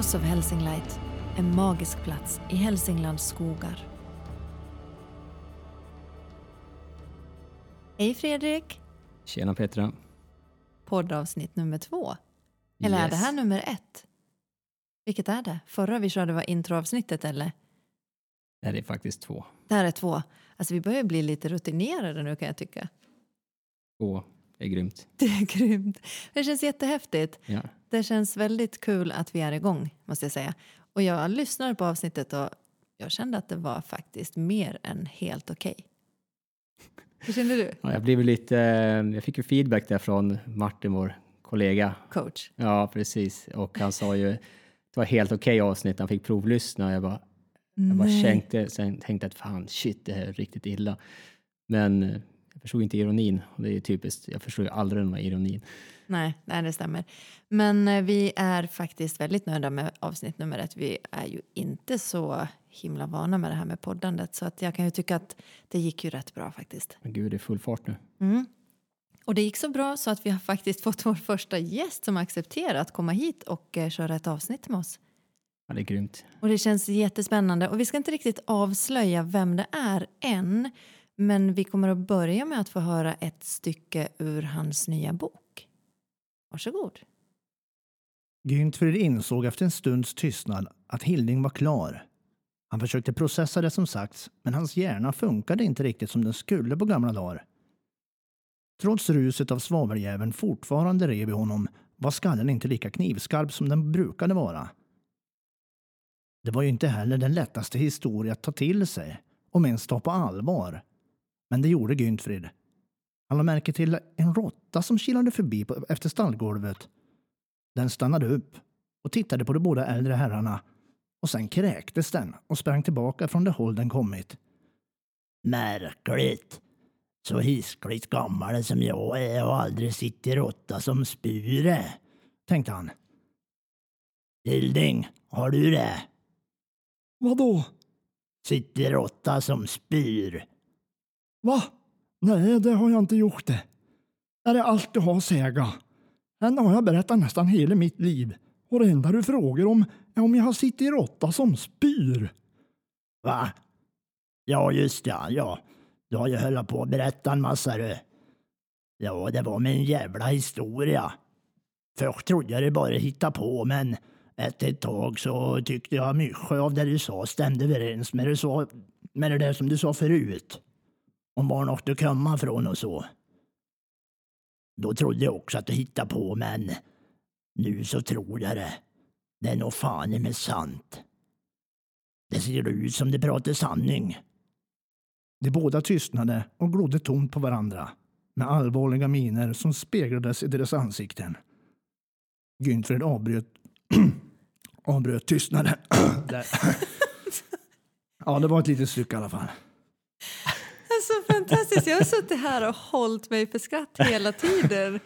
House of Helsinglight, en magisk plats i Hälsinglands skogar. Hej Fredrik! Tjena Petra. Poddavsnitt nummer två. Eller är det Yes. här nummer ett? Vilket är det? Förra vi körde var introavsnittet eller? Det här är faktiskt två. Det här är två. Alltså vi börjar bli lite rutinerade nu kan jag tycka. Två är grymt. Det är grymt. Det känns jättehäftigt. Ja. Det känns väldigt kul att vi är igång, måste jag säga. Och jag lyssnade på avsnittet och jag kände att det var faktiskt mer än helt okej. Hur känner du, Ja, jag blev lite, jag fick ju feedback där från Martin, vår kollega. coach? Ja, precis. Och han sa ju, det var helt okej avsnitt, han fick provlyssna. Jag bara, jag bara tänkte, sen tänkte att fan, shit, det här är riktigt illa. Men eh, jag förstod inte ironin. Och det är typiskt, jag förstod ju aldrig den här ironin. Nej, nej, det stämmer. Men eh, vi är faktiskt väldigt nöjda med avsnitt nummer ett. Vi är ju inte så himla vana med det här med poddandet. Så att jag kan ju tycka att det gick ju rätt bra faktiskt. Men gud, det är full fart nu. Mm. Och det gick så bra så att vi har faktiskt fått vår första gäst som accepterat att komma hit och eh, köra ett avsnitt med oss. Ja, det är grymt. Och det känns jättespännande. Och vi ska inte riktigt avslöja vem det är än. Men vi kommer att börja med att få höra ett stycke ur hans nya bok. Varsågod. Günther insåg efter en stunds tystnad att Hilding var klar. Han försökte processa det som sagts, men hans hjärna funkade inte riktigt som den skulle på gamla dagar. Trots ruset av svaveljäveln fortfarande rev i honom var skallen inte lika knivskarp som den brukade vara. Det var ju inte heller den lättaste historia att ta till sig, om ens ta på allvar. Men det gjorde Güntfrid. Han lade märke till en råtta som kilade förbi på, efter stallgolvet den stannade upp och tittade på de båda äldre herrarna och sen kräktes den och sprang tillbaka från det håll den kommit. Märkligt. Så hiskligt gammal som jag är och aldrig sitter råtta som spure, tänkte han. Hilding, har du det? Vadå? Sitter råtta som spyr. Va? Nej, det har jag inte gjort det. Är det allt du har att säga? Henne har jag berättat nästan hela mitt liv. Och det enda du frågar om är om jag har suttit i råtta som spyr. Va? Ja, just ja, ja. Du har ju hållit på att berätta en massa du. Ja, det var min en jävla historia. Först trodde jag det bara hitta på, men efter ett tag så tyckte jag mycket av det du sa stämde överens med det, så, med det där som du sa förut. Om var något att komma från och så. Då trodde jag också att du hittade på, men nu så tror jag det. Det är nog fan mig sant. Det ser ut som det pratar sanning. De båda tystnade och glodde tomt på varandra med allvarliga miner som speglades i deras ansikten. Günther avbröt, avbröt tystnaden. Ja, det var ett litet stycke i alla fall. Fantastiskt. Jag har suttit här och hållit mig för skratt hela tiden.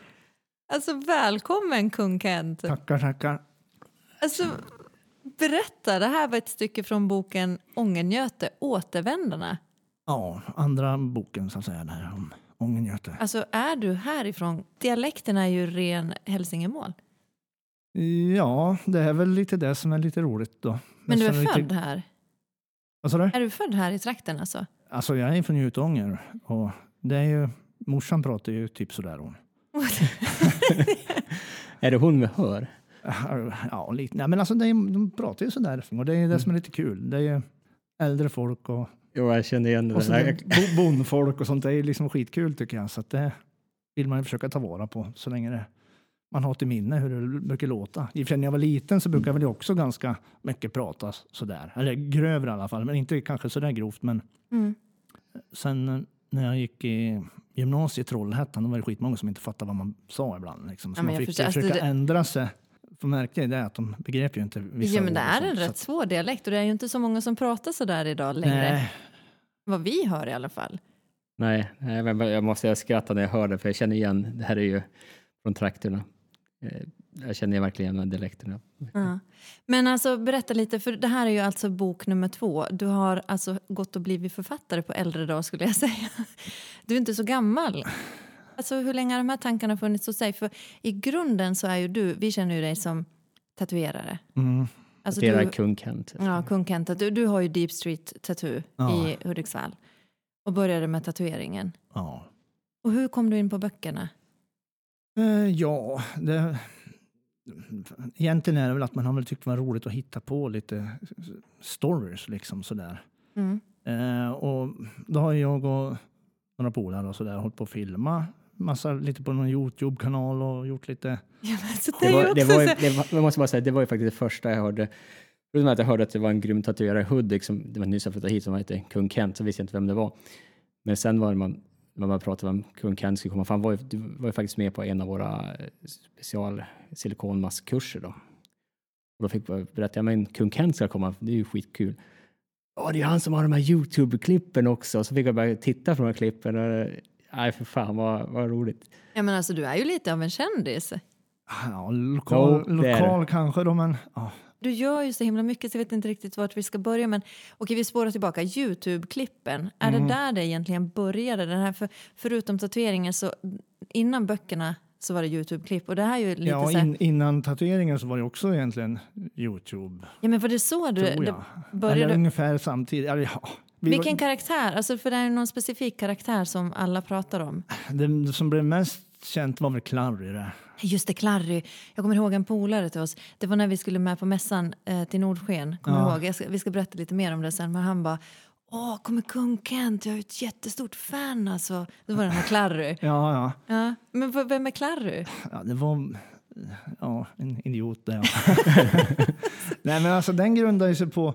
Alltså välkommen kung Kent. Tackar, tackar. Alltså berätta, det här var ett stycke från boken Ångengöte, Återvändarna. Ja, andra boken så att säga där om Ångengöte. Alltså är du härifrån? Dialekten är ju ren hälsingemål. Ja, det är väl lite det som är lite roligt då. Men du är Nästan född lite... här? Vad sa du? Är du född här i trakten alltså? Alltså jag är från Jutånger och det är ju, morsan pratar ju typ sådär hon. Är det hon med hör? Ja, lite. Nej men alltså det är, de pratar ju sådär och det är det som är lite kul. Det är ju äldre folk och, Jo, jag känner igen det. och där. bondfolk och sånt. Det är liksom skitkul tycker jag. Så att det vill man ju försöka ta vara på så länge det, man har till minne hur det brukar låta. I och för sig när jag var liten så brukade jag väl också ganska mycket prata sådär. Eller grövre i alla fall, men inte kanske sådär grovt. Men Mm. sen eh, när jag gick i gymnasiet i Trollhättan, då var det skitmånga som inte fattade vad man sa ibland. Liksom. Så Ja, man jag fick förstår. ju Alltså, försöka det- ändra sig. För märkte jag det att de begrep ju inte vissa Ja men det är en Så rätt att- svår dialekt och det är ju inte så många som pratar så där idag längre. Nej, Vad vi hör i alla fall. Nej, jag måste jag skratta när jag hör det, för jag känner igen, det här är ju från trakterna. Eh, Jag känner verkligen igen dialekterna. Ja. Men alltså berätta lite, för det här är ju alltså bok nummer två. Du har alltså gått och blivit författare på äldre dag skulle jag säga. Du är inte så gammal. Alltså hur länge har de här tankarna funnits hos dig? För i grunden så är ju du, vi känner ju dig som tatuerare. Mm. Alltså det är du, kung Kent. ja, kung Kent, du, du har ju Deep Street Tattoo Ja. i Hudiksvall och började med tatueringen. Ja. Och hur kom du in på böckerna? Eh, ja, det... Egentligen är det väl att man har väl tyckt det var roligt att hitta på lite stories liksom sådär. Mm. Eh, och då har jag och några polare och sådär hållit på att filma massa lite på någon Youtube-kanal och gjort lite... Ja, Det var, ju det, var, så- det var, jag måste bara säga, det var ju faktiskt det första jag hörde. Förutom att jag hörde att det var en grym tatuerare i Hudik, som, det var nyss jag flyttade hit, som hette Kung Kent, så visste jag inte vem det var. Men sen var det man, när man pratade om Kung Kent skulle komma fram, var ju, du var ju faktiskt med på en av våra eh, special silikonmaskkurser då. Och då fick jag berätta, ja men Kung Kent ska komma, det är ju skitkul. Ja, det är han som har de här Youtube-klippen också. Så fick jag börja titta på de här klippen. Och, nej, för fan vad, vad roligt. Ja, men alltså, du är ju lite av en kändis. Ja, lokal, Jo, lokal kanske då, men... Ja. Du gör ju så himla mycket så jag vet inte riktigt vart vi ska börja. Men okej, vi spårar tillbaka. Youtube-klippen. Är Mm. det där det egentligen började? Den här för, förutom tatueringen så innan böckerna så var det Youtube-klipp. Och det här är ju lite Ja, så här, in, innan tatueringen så var det också egentligen Youtube, ja men var det så du det började? Eller ungefär samtidigt. Eller, ja, vi Vilken var, karaktär? Alltså för det är någon specifik karaktär som alla pratar om. det som blev mest känt var väl Clarry det. Just det, Clarry. Jag kommer ihåg en polare till oss. Det var när vi skulle med på mässan eh, till Nordsken. Kommer Ja. ihåg? Ska, vi ska berätta lite mer om det sen. Men han bara, åh, kommer kung Kent? Jag är ett jättestort fan alltså. Det var den här Clarry. Ja, ja. Ja. Men vem är Clarry? ja det var ja, en idiot där. Nej, men alltså den grundar sig på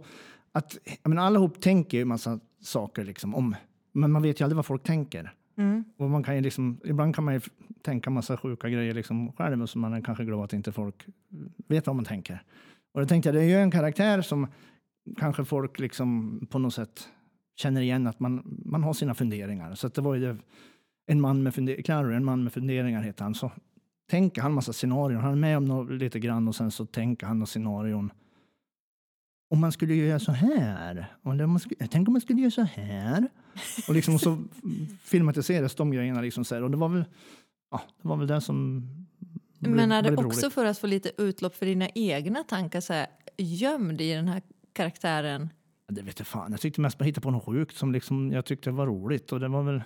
att jag menar, allihop tänker ju massa saker liksom om, men man vet ju aldrig vad folk tänker. Mm. Och man kan ju liksom, ibland kan man ju tänka massa sjuka grejer liksom själv och så man är kanske glad att inte folk vet vad man tänker. Och då tänkte jag, det är ju en karaktär som kanske folk liksom på något sätt känner igen att man, man har sina funderingar. Så att det var ju det, en man med funderingar, Clary, en man med funderingar heter han. Så tänker han massa scenarion, han är med om något lite grann och sen så tänker han några scenarion. Om man skulle göra så här, eller om man skulle, tänk om man skulle göra så här. Och liksom så filmatiseras de grejerna liksom så här. Och det var väl, ja, det var väl det som blev- Men är det också roligt. för att få lite utlopp för dina egna tankar så här, gömd i den här karaktären? Ja, Det vet jag fan. Jag tyckte mest bara hitta på något sjukt som liksom jag tyckte var roligt. Och det var väl,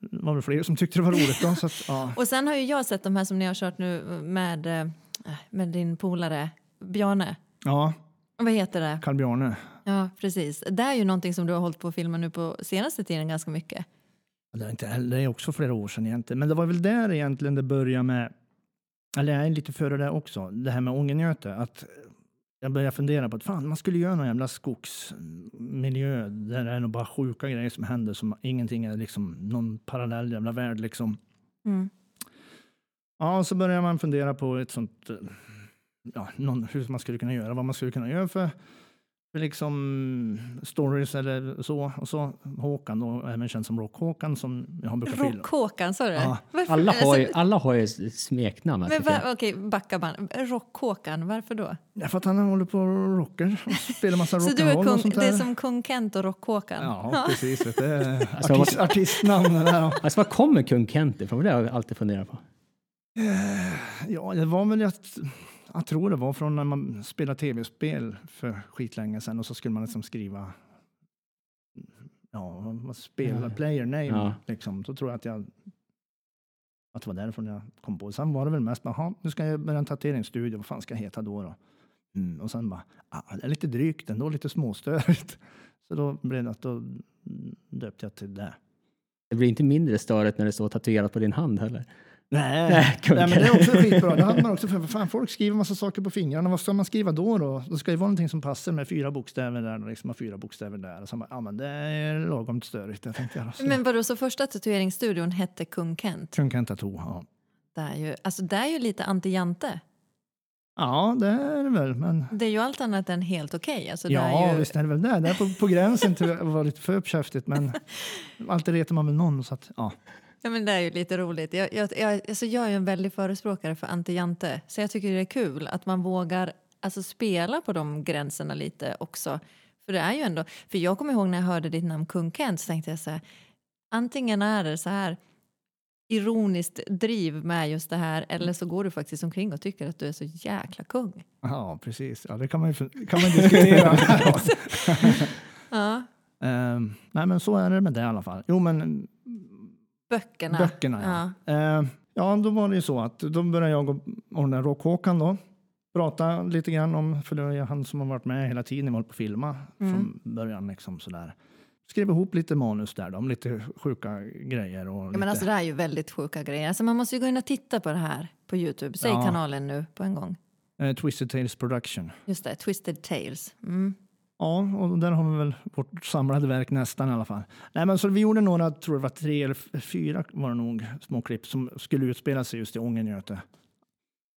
det var väl fler som tyckte det var roligt. Då, så att, ja. Och sen har ju jag sett de här som ni har kört nu med, eh, med din polare Bjarne. ja, Vad heter det? Carl Bjarne. Ja, precis. Det är ju någonting som du har hållit på att filma nu på senaste tiden ganska mycket. Det är, inte, det är också flera år sedan egentligen. Men det var väl där egentligen det började med, eller jag är lite före det också, det här med ångerngöte. Att jag började fundera på att fan, man skulle göra någon jävla skogsmiljö där det är nog bara sjuka grejer som händer som ingenting är liksom någon parallell jävla värld liksom. Mm. Ja, och så börjar man fundera på ett sånt, eh, ja, någon, hur man skulle kunna göra, vad man skulle kunna göra för, för liksom stories eller så. Och så Håkan, då, även känd som Rock-Håkan, som jag har brukat filma. Rock-Håkan, sa du? Ja. Varför- Alla har ju, alltså, alla har ju ett smeknamn. men va, okej, backa band. Rock-Håkan, varför då? Ja, för att han håller på och rockar och spelar massa Så du är rock'n'roll och sånt det där. är som kung Kent och Rock-Håkan? Ja, precis. vet du. Det är Alltså, artist, artistnamn det där. Alltså, var kommer kung Kent ifrån? Det har jag alltid funderat på. Ja, det var väl att jag tror det var från när man spelade tv-spel för skitlänge sedan och så skulle man liksom skriva ja, Ja. player name Ja. liksom. Då tror jag att jag att det var därifrån jag kom på. Sen var det väl mest, jaha, nu ska jag börja en tatueringsstudio, vad fan ska jag heta då? då? Mm, och sen bara, ah, det är lite drygt ändå, lite småstörigt. Så då blev det att då döpte jag till det. Det blir inte mindre störigt när det står tatuerat på din hand heller. Nej, Nej, men det är också skitbra. Det hade man också, för fan, folk skriver massa saker på fingrarna. Vad ska man skriva då? då? Det ska ju vara någonting som passar med fyra bokstäver där och liksom fyra bokstäver där. Och så bara, ja men det är lagom störigt. Jag tänkte jag. Så, Men vadå, så första tatueringsstudion hette Kung Kent? Kung Kent Tattoo, ja. Det är ju, alltså det är ju lite anti-Jante. Ja, det är det väl. Men Det är ju allt annat än helt okej. Alltså det ja, är ju, visst är det väl det. Det är på, på gränsen till att vara lite för uppkäftigt. Men alltid retar man väl någon. Så att, ja. Ja, men det är ju lite roligt. Jag, jag, jag, alltså jag är ju en väldig förespråkare för anti-Jante. Så jag tycker det är kul att man vågar alltså, spela på de gränserna lite också. För det är ju ändå, för jag kommer ihåg när jag hörde ditt namn Kung Kent så tänkte jag så här, antingen är det så här ironiskt driv med just det här eller så går du faktiskt omkring och tycker att du är så jäkla kung. Ja, precis. Ja, det kan man, ju, kan man diskutera. Ja. Ehm, nej, men så är det med det i alla fall. Jo, men Böckerna. Böckerna, ja. Ehm, ja, då var det ju så att då började jag och, och den Rock-Håkan då prata lite grann om, för det är han som har varit med hela tiden, hållit på att filma Mm. från början liksom sådär. Skrev ihop lite manus där då, om lite sjuka grejer och Ja, lite, men alltså det här är ju väldigt sjuka grejer. Alltså man måste ju gå in och titta på det här på Youtube. Säg Ja. kanalen nu på en gång. eh, Twisted Tales Production. Just det, Twisted Tales. Mm. Ja, och där har vi väl vårt samlade verk nästan i alla fall. Nej, men så vi gjorde några, tror det var tre eller fyra var det nog, små klipp som skulle utspela sig just i Ångerngöte.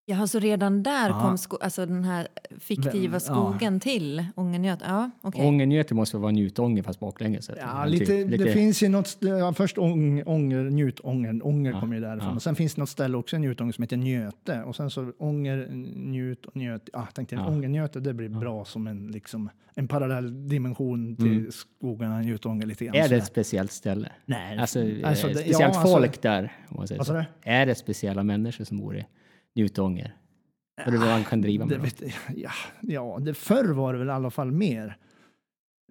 Jaha, så redan där Ja. kom sko- alltså den här fiktiva skogen till Ångerngöte? Ja, okej. Ångernjöte måste vara njutånger fast baklänges. Ja, det- lite, typ- det finns ju något, ja, först ång, ånger, njutånger, ånger Ja, kommer ju därifrån. ja. Och sen finns det något ställe också i njutånger som heter Njöte. Och sen så ånger, njut och njöt. Ja, jag tänkte Ja. ångernjöte, det blir bra som en, liksom, en parallell dimension till Mm. skogarna njutånger lite grann. Är det ett speciellt ställe? Nej, Alltså, alltså, eh, det- speciellt ja, alltså- folk där? Om man säger så. Är det speciella människor som bor i Njutånger? För det är vad man kan driva Det, med. vet, ja, ja, det förr var det väl i alla fall mer.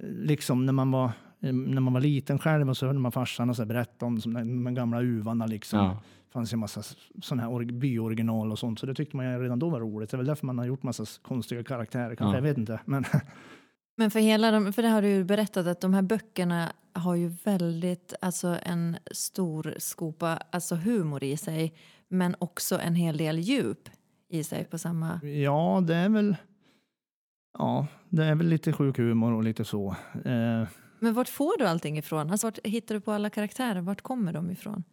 Liksom när man var, när man var liten själv och så hörde man farsan och så berätta om som de, de gamla uvarna. Liksom. Ja. Det fanns ju en massa sådana här byoriginal och sånt. Så det tyckte man redan då var roligt. Det är väl därför man har gjort massa konstiga karaktärer. Kanske, Ja. Jag vet inte. Men Men för hela de, för det har du ju berättat att de här böckerna har ju väldigt, alltså en stor skopa, alltså humor i sig. Men också en hel del djup i sig på samma... ja, det är väl... Ja, det är väl lite sjuk humor och lite så. Eh, Men vart får du allting ifrån? Alltså vart hittar du på alla karaktärer? Vart kommer de ifrån?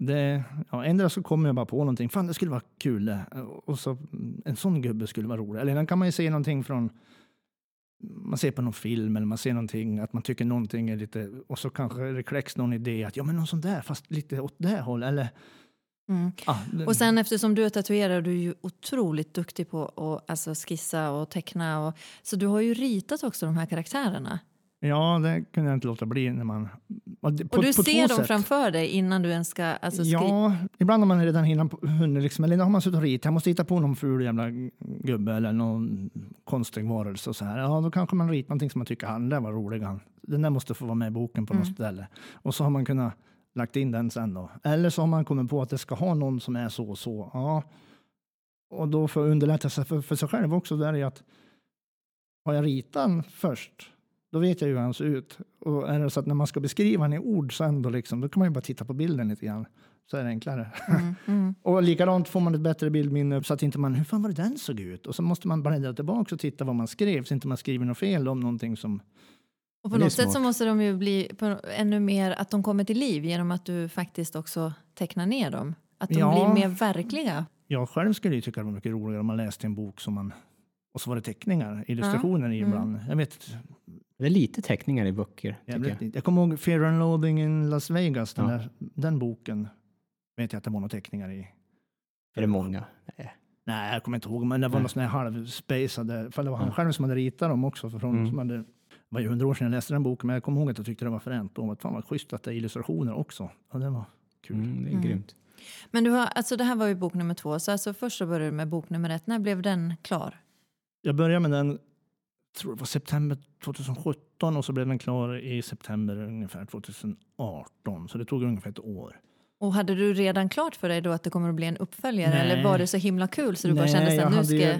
Det, ja, ändå så kommer jag bara på någonting. Fan, det skulle vara kul det. Och så, en sån gubbe skulle vara rolig. Eller den kan man ju se någonting från... Man ser på någon film eller man ser någonting, att man tycker någonting är lite... Och så kanske det kläcks någon idé att ja, men någon sån där, fast lite åt det hållet. Eller... Mm. Ah, Och sen eftersom du är tatuerare, du är ju otroligt duktig på att alltså, skissa och teckna. Och, så du har ju ritat också de här karaktärerna. Ja, det kunde jag inte låta bli när man... Och, på, och du ser dem sätt. framför dig innan du ens ska alltså, Ja, ibland har man redan hinner på- hunnit liksom, eller har man suttit och ritat, jag måste hitta på någon ful jävla gubbe eller någon konstig varelse och så här. Ja, då kanske man ritar någonting som man tycker, han där var rolig han. Den där måste få vara med i boken på Mm. något ställe. Och så har man kunnat lagt in den sen då. Eller så har man kommit på att det ska ha någon som är så och så. Ja. Och då för att underlätta sig för, för sig själv också, där är att har jag ritat den först, då vet jag ju hur han ser ut. Och är det så att när man ska beskriva den i ord sen då, liksom, då kan man ju bara titta på bilden lite grann. Så är det enklare. Mm, mm. Och likadant får man ett bättre bildminne så att inte man, hur fan var det den såg ut? Och så måste man bläddra tillbaka och titta vad man skrev så inte man skriver något fel om någonting som... Och på något sätt så måste de ju bli på, ännu mer att de kommer till liv genom att du faktiskt också tecknar ner dem. Att de Ja. blir mer verkliga. Jag själv skulle ju tycka det var mycket roligare om man läste en bok som man... Och så var det teckningar, illustrationer i Mm. ibland. Jag vet Det är lite teckningar i böcker. Jag. lite. Jag kommer ihåg Fear and Loathing in Las Vegas, den, Ja. där, den boken. Vet jag att det var några teckningar i. Är det många? Nej. Nej, jag kommer inte ihåg, men det var Nej. något sån här halvspacade. För det var han Ja. själv som hade ritat dem också. För från, Mm. som hade, var ju hundra år sedan jag läste den boken, men jag kommer ihåg att jag tyckte det var fränt. Och att fan vad schysst att det är illustrationer också. Och det var kul. Mm, det är Mm. grymt. Men du har, alltså det här var ju bok nummer två. Så alltså först så började du med bok nummer ett. När blev den klar? Jag började med den, tror det var september 2017 och så blev den klar i september ungefär 2018. Så det tog ungefär ett år. Och hade du redan klart för dig då att det kommer att bli en uppföljare? Nej. Eller var det så himla kul så du bara Nej, kände jag att nu ska... ju-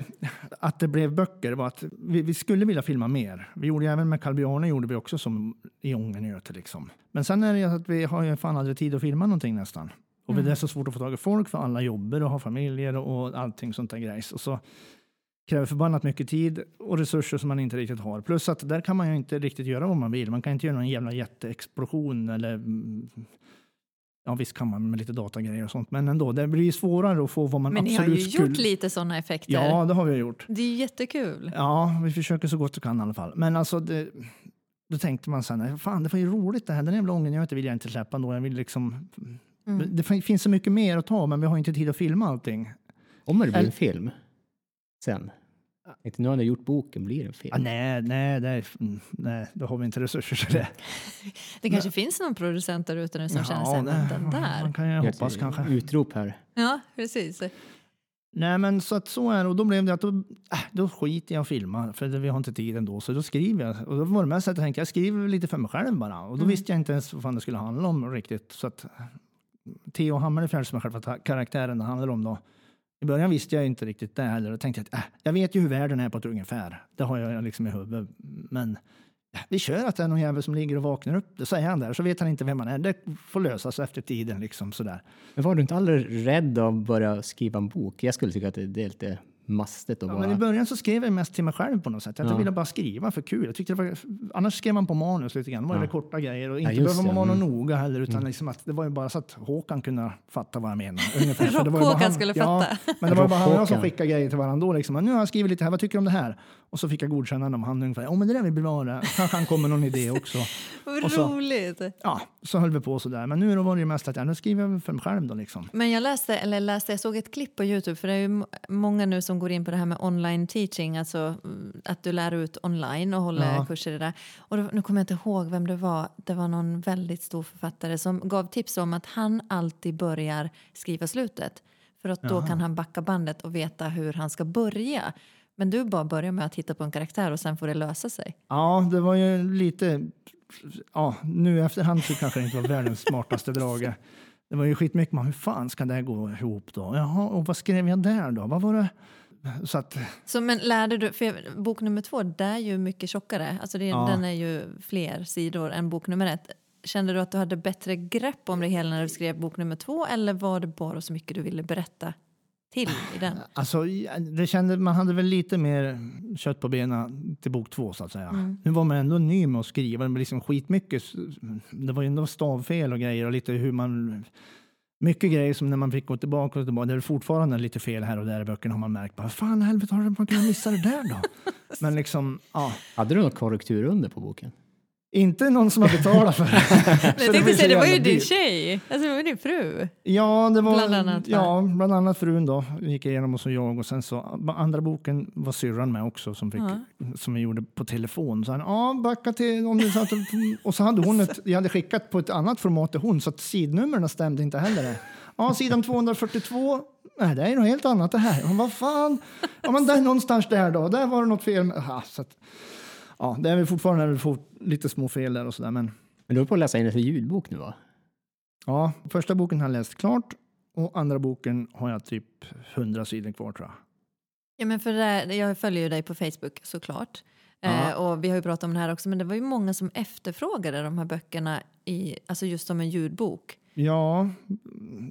Att det blev böcker var att vi, vi skulle vilja filma mer. Vi gjorde även med Carl Bjarne gjorde vi också som i Ångerngöte liksom. Men sen är det att vi har ju fan aldrig tid att filma någonting nästan. Och Mm. det är så svårt att få tag i folk för alla jobbar och har familjer och allting sånt där grejs. Och så kräver förbannat mycket tid och resurser som man inte riktigt har. Plus att där kan man ju inte riktigt göra vad man vill. Man kan inte göra någon jävla jätteexplosion eller mm, Ja visst kan man med lite datagrejer och sånt, men ändå. Det blir svårare att få vad man Men ni har absolut ju skulle... gjort lite sådana effekter. Ja, det har vi gjort. Det är ju jättekul. Ja, vi försöker så gott vi kan i alla fall. Men alltså, det, då tänkte man sen, fan det var ju roligt det här. Den jävla ångernöten vill jag inte släppa ändå. Jag vill liksom, Mm. Det fin- finns så mycket mer att ta, men vi har inte tid att filma allting. Kommer det bli en film sen? Tänkte, nu har ni gjort boken, blir det fel? Ah, nej, nej, är, mm, nej, då har vi inte resurser till det. Det kanske finns någon producent där ute nu som känner sig, nej, men den där. Man kan ju hoppas kanske. Utrop här. Ja, precis. Nej, men så att så är det. Och då blev det att då, äh, då skiter jag och filma för det, vi har inte tid ändå. Så då skriver jag. Och då var det mest att jag tänkte, jag skriver lite för mig själv bara. Och då visste jag inte ens vad fan det skulle handla om riktigt. Så att Theo Hammarfjärd som är själva karaktären det handlar om då. I början visste jag inte riktigt det heller. Då tänkte jag att äh, jag vet ju hur världen är på ett ungefär. Det har jag liksom i huvudet. Men äh, vi kör att det är någon jävel som ligger och vaknar upp. Det säger han där. Så vet han inte vem han är. Det får lösas efter tiden liksom sådär. Men var du inte aldrig rädd att börja skriva en bok? Jag skulle tycka att det är lite mastigt Ja, bara... men I början så skrev jag mest till mig själv på något sätt. Jag Ja. ville bara skriva för kul. Jag tyckte det var, annars skrev man på manus lite grann. Det var Ja. korta grejer och inte just behöver man vara Mm. noga heller. Utan liksom att det var ju bara så att Håkan kunde fatta vad jag menade. Rock-Håkan skulle ja, fatta. Men det var bara han och jag som skickade grejer till varandra då. Liksom. Nu har jag skrivit lite här, vad tycker du om det här? Och så fick jag godkännande om han ungefär. Ja men det där vill bra det. Kanske han kommer någon idé också. Vad Och så- roligt. Ja, så höll vi på sådär. Men nu då var det ju mest att ja, nu skriver jag för mig själv då liksom. Men jag läste, eller läste, jag såg ett klipp på Youtube, för det är ju må- många nu som går in på det här med online teaching, alltså mm, att du lär ut online och håller Ja. kurser i det där. Och då, nu kommer jag inte ihåg vem det var, det var någon väldigt stor författare som gav tips om att han alltid börjar skriva slutet. För att då Jaha. kan han backa bandet och veta hur han ska börja. Men du bara börjar med att hitta på en karaktär och sen får det lösa sig. Ja, det var ju lite... Ja, nu i efterhand så kanske det inte var världens smartaste drag. Det var ju skitmycket, man, hur fan ska det här gå ihop då? Jaha, och vad skrev jag där då? Vad var det? Så att, Så, men lärde du, för bok nummer två, det är ju mycket tjockare. Alltså det, Ja. Den är ju fler sidor än bok nummer ett. Kände du att du hade bättre grepp om det hela när du skrev bok nummer två eller var det bara så mycket du ville berätta till i den? alltså, det kände, man hade väl lite mer kött på benen till bok två så att säga. Mm. Nu var man ändå ny med att skriva, men liksom skitmycket. Det var ju ändå stavfel och grejer och lite hur man mycket grejer som när man fick gå tillbaka och tillbaka. Det är fortfarande lite fel här och där i böckerna har man märkt. Vad fan helvete har man kunnat missa det där då? Men liksom, ja. Hade du något korrektur under på boken? Inte någon som har betalat för det. Men Så jag tänkte så säga, det var ju din tjej, alltså det var din fru. Ja, det var, Bland annat, ja, bland annat frun då gick igenom och så jag och sen så andra boken var syrran med också som, fick, Ja. som vi gjorde på telefon. Så han, ja, backa till om du satt och, och så hade hon ett, jag hade skickat på ett annat format till hon så att sidnumren stämde inte heller. Ja, sidan 242. Nej, det är något helt annat det här. Ja, vad fan? Ja, men där någonstans där då. Där var det något fel. med- Ja, så att, ja, det är väl fortfarande vi får lite små fel där och sådär. Men Men du är på att läsa in en ljudbok nu va? Ja, första boken har jag läst klart och andra boken har jag typ 100 sidor kvar tror jag. Ja, men för det jag följer ju dig på Facebook såklart. Eh, och vi har ju pratat om det här också, men det var ju många som efterfrågade de här böckerna i, alltså just som en ljudbok. Ja,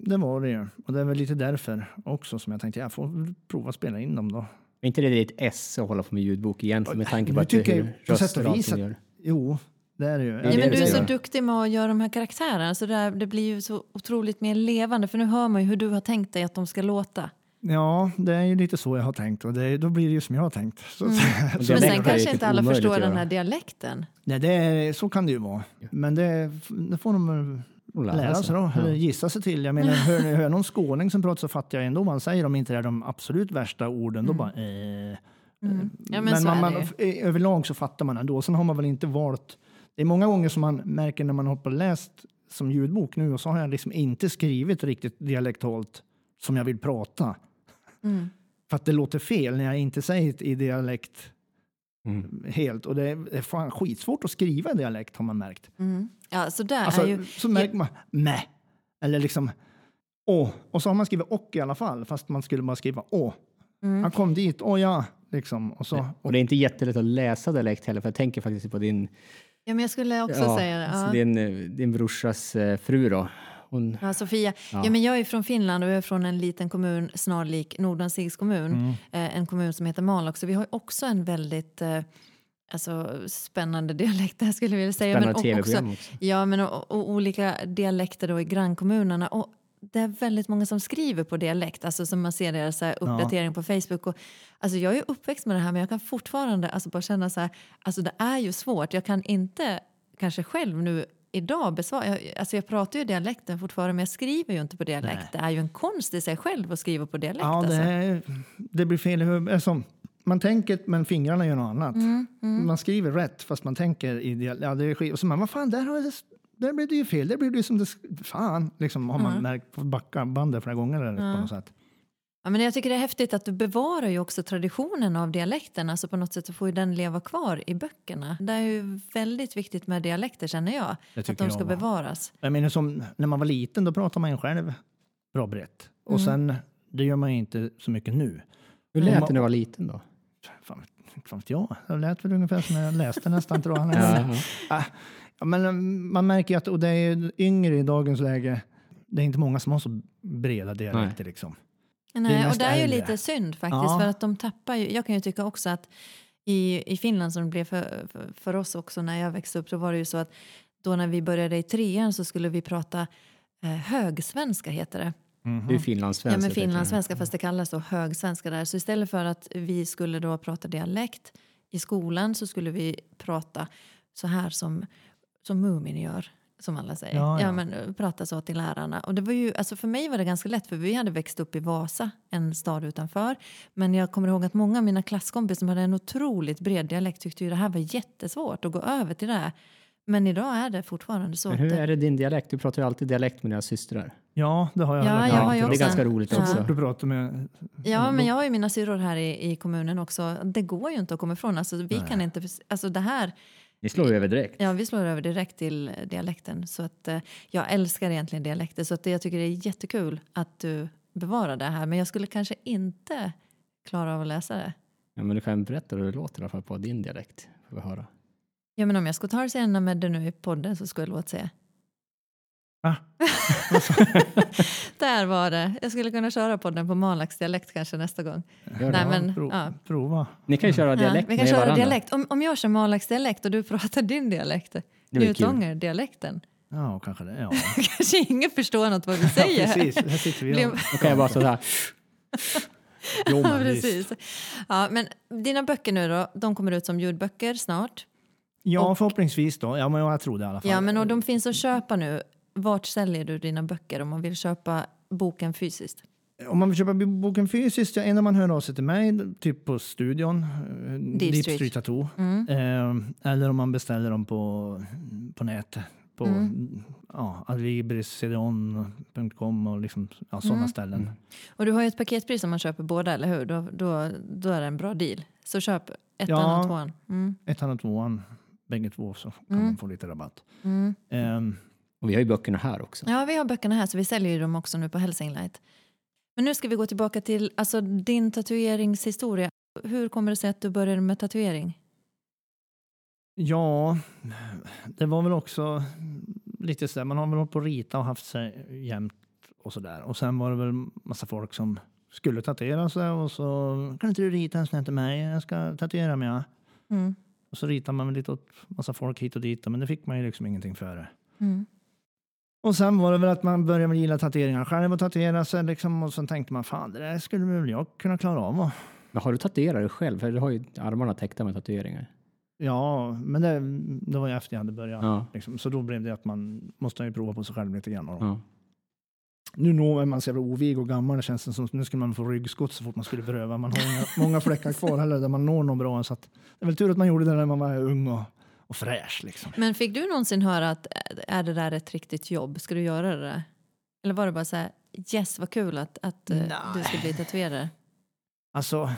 det var det ju. Och det är väl lite därför också som jag tänkte jag får prova spela in dem då. Är inte det ditt S att hålla på med ljudbok egentligen med tanke på att tycker hur att- gör? Jo, det är det ju. Det men du är så duktig med att göra de här karaktärerna så det, här, det blir ju så otroligt mer levande för nu hör man ju hur du har tänkt dig att de ska låta. Ja, det är ju lite så jag har tänkt och det, då blir det ju som jag har tänkt. Så, Och Men dialekt sen kanske typ inte alla förstår den här dialekten. nej, det är, så kan det ju vara. Men det, det får de lära lära sig. då, Ja. gissa sig till. Jag menar, hör, hör någon skåning som pratar så fattar jag ändå vad han säger om inte det är de absolut värsta orden. Då bara eh. Mm. Ja, men, så man, man, ö- överlag så fattar man ändå. Sen har man väl inte valt. Det är många gånger som man märker när man har på läst som ljudbok nu och så har jag liksom inte skrivit riktigt dialektalt som jag vill prata. Mm. För att det låter fel när jag inte säger det i dialekt Mm. helt. Och det är fan skitsvårt att skriva i dialekt har man märkt. Mm. Ja, så där Alltså, är ju... så märker man mä. Eller liksom å. Och så har man skrivit och i alla fall, fast man skulle bara skriva å. Mm. Han kom dit, åh ja, liksom. Och så. Och det är inte jättelätt att läsa dialekt heller, för jag tänker faktiskt på din, Ja, men jag skulle också ja, säga det. alltså Ja. din, eh, din brorsas eh, fru då. Hon, Ja, Sofia. Ja. Ja. men jag är från Finland och jag är från en liten kommun snarlik Nordanstigs kommun. Mm. Eh, en kommun som heter Malok. Så vi har också en väldigt eh, alltså, spännande dialekt där skulle jag vilja säga. spännande Men o- också, tv-program också. ja, men och, och olika dialekter då i grannkommunerna. Och det är väldigt många som skriver på dialekt, alltså som man ser deras så här, uppdatering på Facebook. Och, alltså, jag är ju uppväxt med det här men jag kan fortfarande alltså, bara känna så här, alltså det är ju svårt. Jag kan inte kanske själv nu idag besvara, jag, alltså jag pratar ju dialekten fortfarande men jag skriver ju inte på dialekt. Nej. Det är ju en konst i sig själv att skriva på dialekt. Ja, det, alltså. det blir fel i huvudet. Alltså, man tänker men fingrarna gör något annat. Mm, mm. Man skriver rätt fast man tänker i dial- ja, det är. Och så man, vad fan, där, har det, där blev det ju fel. Där blev det ju som det... Fan, liksom har man Mm. märkt på backa bandet flera gånger eller Ja. på något sätt. Ja, men jag tycker det är häftigt att du bevarar ju också traditionen av dialekten. Alltså på något sätt så får ju den leva kvar i böckerna. Det är ju väldigt viktigt med dialekter känner jag. Att de ska jag. bevaras. Jag menar som när man var liten, då pratade man ju själv bra brett. Och Mm. sen, det gör man ju inte så mycket nu. Hur lät det när du var liten då? Fan, fan vet jag. Det lät väl ungefär som jag läste nästan tror jag. Ja, ja, men um, man märker ju att, och det är yngre i dagens läge, det är inte många som har så breda dialekter liksom. Nej, och det är ju äldre. lite synd faktiskt. Ja. För att de tappar ju, jag kan ju tycka också att i, i Finland som det blev för, för, för oss också när jag växte upp, då var det ju så att då när vi började i trean så skulle vi prata eh, högsvenska heter det. Det är ju finlandssvenska. Ja, men finlandssvenska fast det kallas då högsvenska där. Så istället för att vi skulle då prata dialekt i skolan så skulle vi prata så här som, som Mumin gör. Som alla säger. Ja, Ja, ja. men eh, prata så till lärarna. Och det var ju, alltså för mig var det ganska lätt för vi hade växt upp i Vasa, en stad utanför. Men jag kommer ihåg att många av mina klasskompisar som hade en otroligt bred dialekt tyckte ju det här var jättesvårt att gå över till det här. Men idag är det fortfarande så. Men att hur det- är det din dialekt? Du pratar ju alltid dialekt med dina systrar. Ja, det har jag. Ja, jag har ju till. det är ganska roligt Ja. Så också. du pratar med... Ja, men jag har ju mina syrror här i, i kommunen också. Det går ju inte att komma ifrån. Alltså, vi kan inte, alltså det här, Ni slår ju över direkt. ja, vi slår över direkt till dialekten. Så att, eh, jag älskar egentligen dialekter. Så att, jag tycker det är jättekul att du bevarar det här. Men jag skulle kanske inte klara av att läsa det. Ja, men du kan berätta hur det låter i alla fall på din dialekt. Får vi höra. Ja, men om jag skulle ta det senare med det nu i podden så skulle jag låta säga. Va? Där var det. Jag skulle kunna köra podden på Malax dialekt kanske nästa gång. Gör Nej, men, Pro, ja. Prova. Ni kan ju köra dialekt ja, vi kan köra varandra. dialekt. Om, om jag kör Malax dialekt och du pratar din dialekt. Njutånger-dialekten. Ja, kanske det. Ja, Kanske ingen förstår något vad vi ja säger. precis. Här sitter vi. Och, Då kan jag bara sådär. jo, Ja, precis. Ja, men dina böcker nu då, de kommer ut som ljudböcker snart. Ja, förhoppningsvis då. Ja, men jag tror det i alla fall. Ja, men och de finns att köpa nu. Vart säljer du dina böcker om man vill köpa boken fysiskt? Om man vill köpa boken fysiskt, ja, man hör av sig till mig, typ på studion, eh, Deep, Street. Street Tattoo. Mm. Eh, eller om man beställer dem på, på nätet. På Mm. ja, adlibris.cdon.com och liksom, ja, sådana Mm. ställen. Och du har ju ett paketpris om man köper båda, eller hur? Då, då, då är det en bra deal. Så köp ettan Ja. och tvåan. Mm. Ettan och tvåan, bägge två, så kan Mm. man få lite rabatt. Mm. Och vi har ju böckerna här också. Ja, vi har böckerna här så vi säljer ju dem också nu på Helsinglight. Men nu ska vi gå tillbaka till alltså, din tatueringshistoria. Hur kommer det sig att du började med tatuering? Ja, det var väl också lite sådär, man har väl hållit på att rita och haft sig jämt och sådär. Och sen var det väl massa folk som skulle tatuera sig och så kan inte du rita en här till mig, jag ska tatuera mig. Ja. Mm. Och så ritar man väl lite åt massa folk hit och dit, men det fick man ju liksom ingenting för det. Mm. Och sen var det väl att man började gilla tatueringar själv och tatuera sig liksom. Och så tänkte man fan, det där skulle väl jag kunna klara av. Och, Men har du tatuerat dig själv? För du har ju armarna täckta med tatueringar. ja, men det, det var ju efter jag hade börjat. Ja. Liksom. Så då blev det att man måste ju prova på sig själv lite grann. Ja. Nu är man så jävla ovig och gammal. Det känns som nu skulle man få ryggskott så fort man skulle beröva. Man har inga, många fläckar kvar heller där man når någon bra. Så att, det är väl tur att man gjorde det när man var ung och, och fräsch. Liksom. Men fick du någonsin höra att äh, är det där ett riktigt jobb? Ska du göra det? där? Eller var det bara så här, yes vad kul att, att Nej. du ska bli tatuerare? Alltså,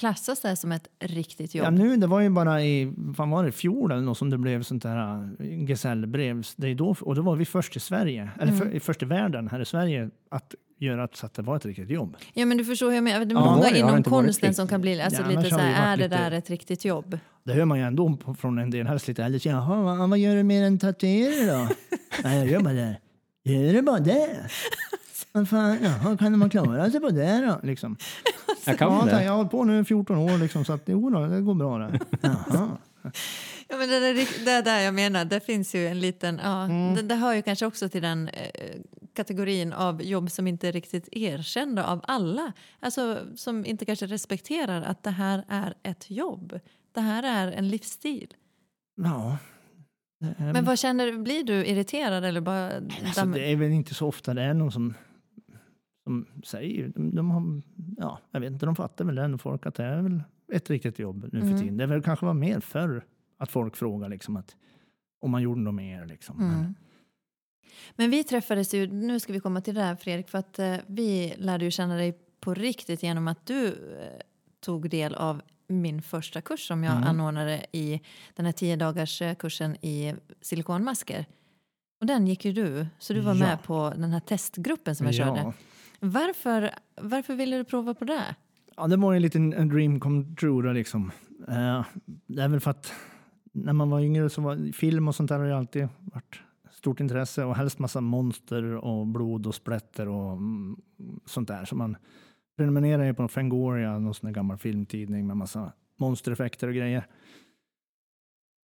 Klassas det som ett riktigt jobb? ja, nu, det var ju bara i fan var det, fjol eller något som det blev sånt där äh, gesällbrev. Det är då, och då var vi först i Sverige, eller Mm. för, först i världen här i Sverige att göra så att det var ett riktigt jobb. Ja men du förstår hur jag menar. Det är Ja, många det? Inom konsten som kan bli alltså, Ja, lite så här, är det där ett riktigt jobb? Det hör man ju ändå från en del, helst lite äldre. Jaha, vad, vad gör du mer än tatuera då? Nej, jag gör bara det. Gör du bara det? Vad fan, jaha, kan man klara sig på det då? Liksom. Jag kan ja, det. Jag har hållit på nu i 14 år, liksom, så att, jo då, det går bra. Det. Jaha. Ja, men det, är, rikt- det är där jag menar, det finns ju en liten, ja, Mm. det, det hör ju kanske också till den eh, kategorin av jobb som inte är riktigt erkända av alla. Alltså som inte kanske respekterar att det här är ett jobb. Det här är en livsstil. Ja. Är, Men vad känner du, blir du irriterad eller bara... alltså, det är väl inte så ofta det är någon som, som säger. De, de har, ja, jag vet inte, de fattar väl ändå folk att det är väl ett riktigt jobb nu Mm. för tiden. Det väl kanske var mer förr att folk frågar liksom att om man gjorde något mer. Liksom. Men, Mm. Men vi träffades ju, nu ska vi komma till det här Fredrik, för att eh, vi lärde ju känna dig på riktigt genom att du eh, tog del av min första kurs som jag Mm. anordnade i den här tio dagars eh, kursen i silikonmasker. Och den gick ju du, så du var Ja. med på den här testgruppen som jag körde. ja. Varför, varför ville du prova på det? ja, det var ju en liten en dream come true. Då, liksom. Eh, det är väl för att när man var yngre så var film och sånt där har ju alltid varit stort intresse och helst massa monster och blod och splätter och mm, sånt där. Så man prenumererar ju på Fangoria, någon sån där gammal filmtidning med massa monstereffekter och grejer.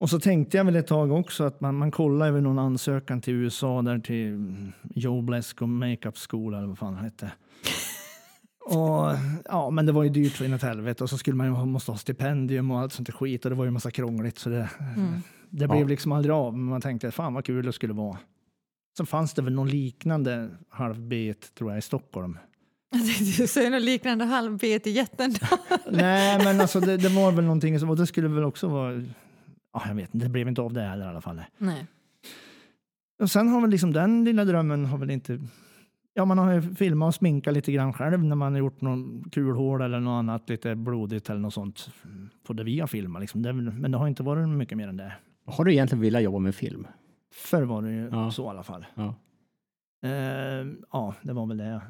Och så tänkte jag väl ett tag också att man, man kollar över någon ansökan till USA där till mm, Joe Blesko Makeup School eller vad fan det hette. Och, ja, men det var ju dyrt för inåt helvete och så skulle man ju ha, måste ha stipendium och allt sånt där skit och det var ju massa krångligt så det, Mm. det blev Ja. liksom aldrig av. Men man tänkte fan vad kul det skulle vara. Så fanns det väl någon liknande halvbet tror jag i Stockholm. Du säger något liknande halvbet i jätten. Nej, men alltså det, det var väl någonting som, och det skulle väl också vara, ja, jag vet inte, det blev inte av det heller i alla fall. Nej. Och sen har väl liksom den lilla drömmen har väl inte, ja man har ju filmat och sminkat lite grann själv när man har gjort någon kulhål eller något annat lite blodigt eller något sånt på det vi har filmat liksom. Det, men det har inte varit mycket mer än det. Har du egentligen velat jobba med film? Förr var det ju Ja. så i alla fall. Ja. Eh, ja, det var väl det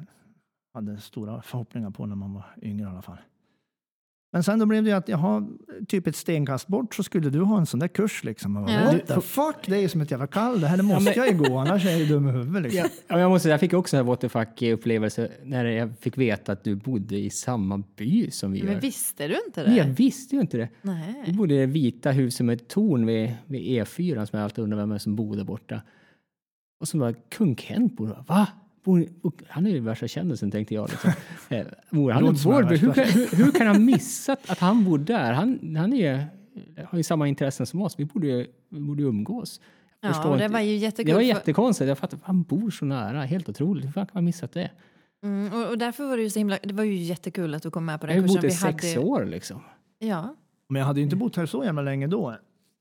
hade stora förhoppningar på när man var yngre i alla fall. Men sen då blev det ju att jag har typ ett stenkast bort så skulle du ha en sån där kurs liksom. Bara, Ja. What the fuck, det är ju som ett jävla kall. Det här måste jag ju gå, annars är jag ju dum i huvudet liksom. Ja, men jag, måste, säga, jag fick också en what the fuck-upplevelse när jag fick veta att du bodde i samma by som vi Men gör. visste du inte det? Nej, jag visste ju inte det. Vi Nej. bodde i det vita huset med ett torn vid, vid E4 som jag alltid undrar vem det är som bor där borta. Och så bara, kung Kent bor där. Va? Han är ju värsta kändisen tänkte jag. Liksom. Eh, bor han i Vårby? Hur, hur, hur kan han missat att han bor där? Han, han är, har ju samma intressen som oss. Vi borde vi borde umgås. Jag Ja, det var ju jättekul. Det var jättekonstigt. Jag fattar, han bor så nära. Helt otroligt. Hur fan kan man missat det? Mm, och, och därför var det ju så himla, det var ju jättekul att du kom med på Jag den har ju bott kursen. i sex hade, år liksom. Ja. Men jag hade ju inte bott här så jävla länge då.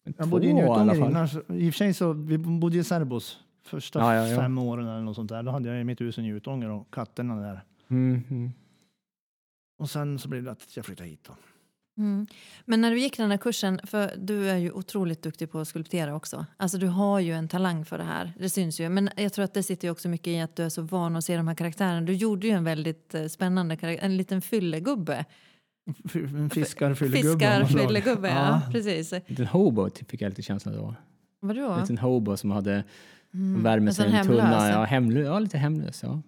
Jag Två bodde ju i Njutånger innan. så- I och för sig så, vi bodde i Serbos första Ja, ja, ja. fem åren eller något sånt där. Då hade jag ju mitt hus i Njutånger och katterna där. Mm, mm. Och sen så blev det att jag flyttade hit då. Mm. Men när du gick den här kursen, för du är ju otroligt duktig på att skulptera också. Alltså du har ju en talang för det här, det syns ju. Men jag tror att det sitter ju också mycket i att du är så van att se de här karaktärerna. Du gjorde ju en väldigt eh, spännande karaktär, en liten fyllegubbe. En fiskarfyllegubbe. av Fiskar, något slag. fyllegubbe, ja. Precis. En liten hobo fick jag lite känslan av. Vadå? En liten hobo som hade Mm. värmer En sig i en tunna. Ja, hemlös. Ja, lite hemlös. Ja.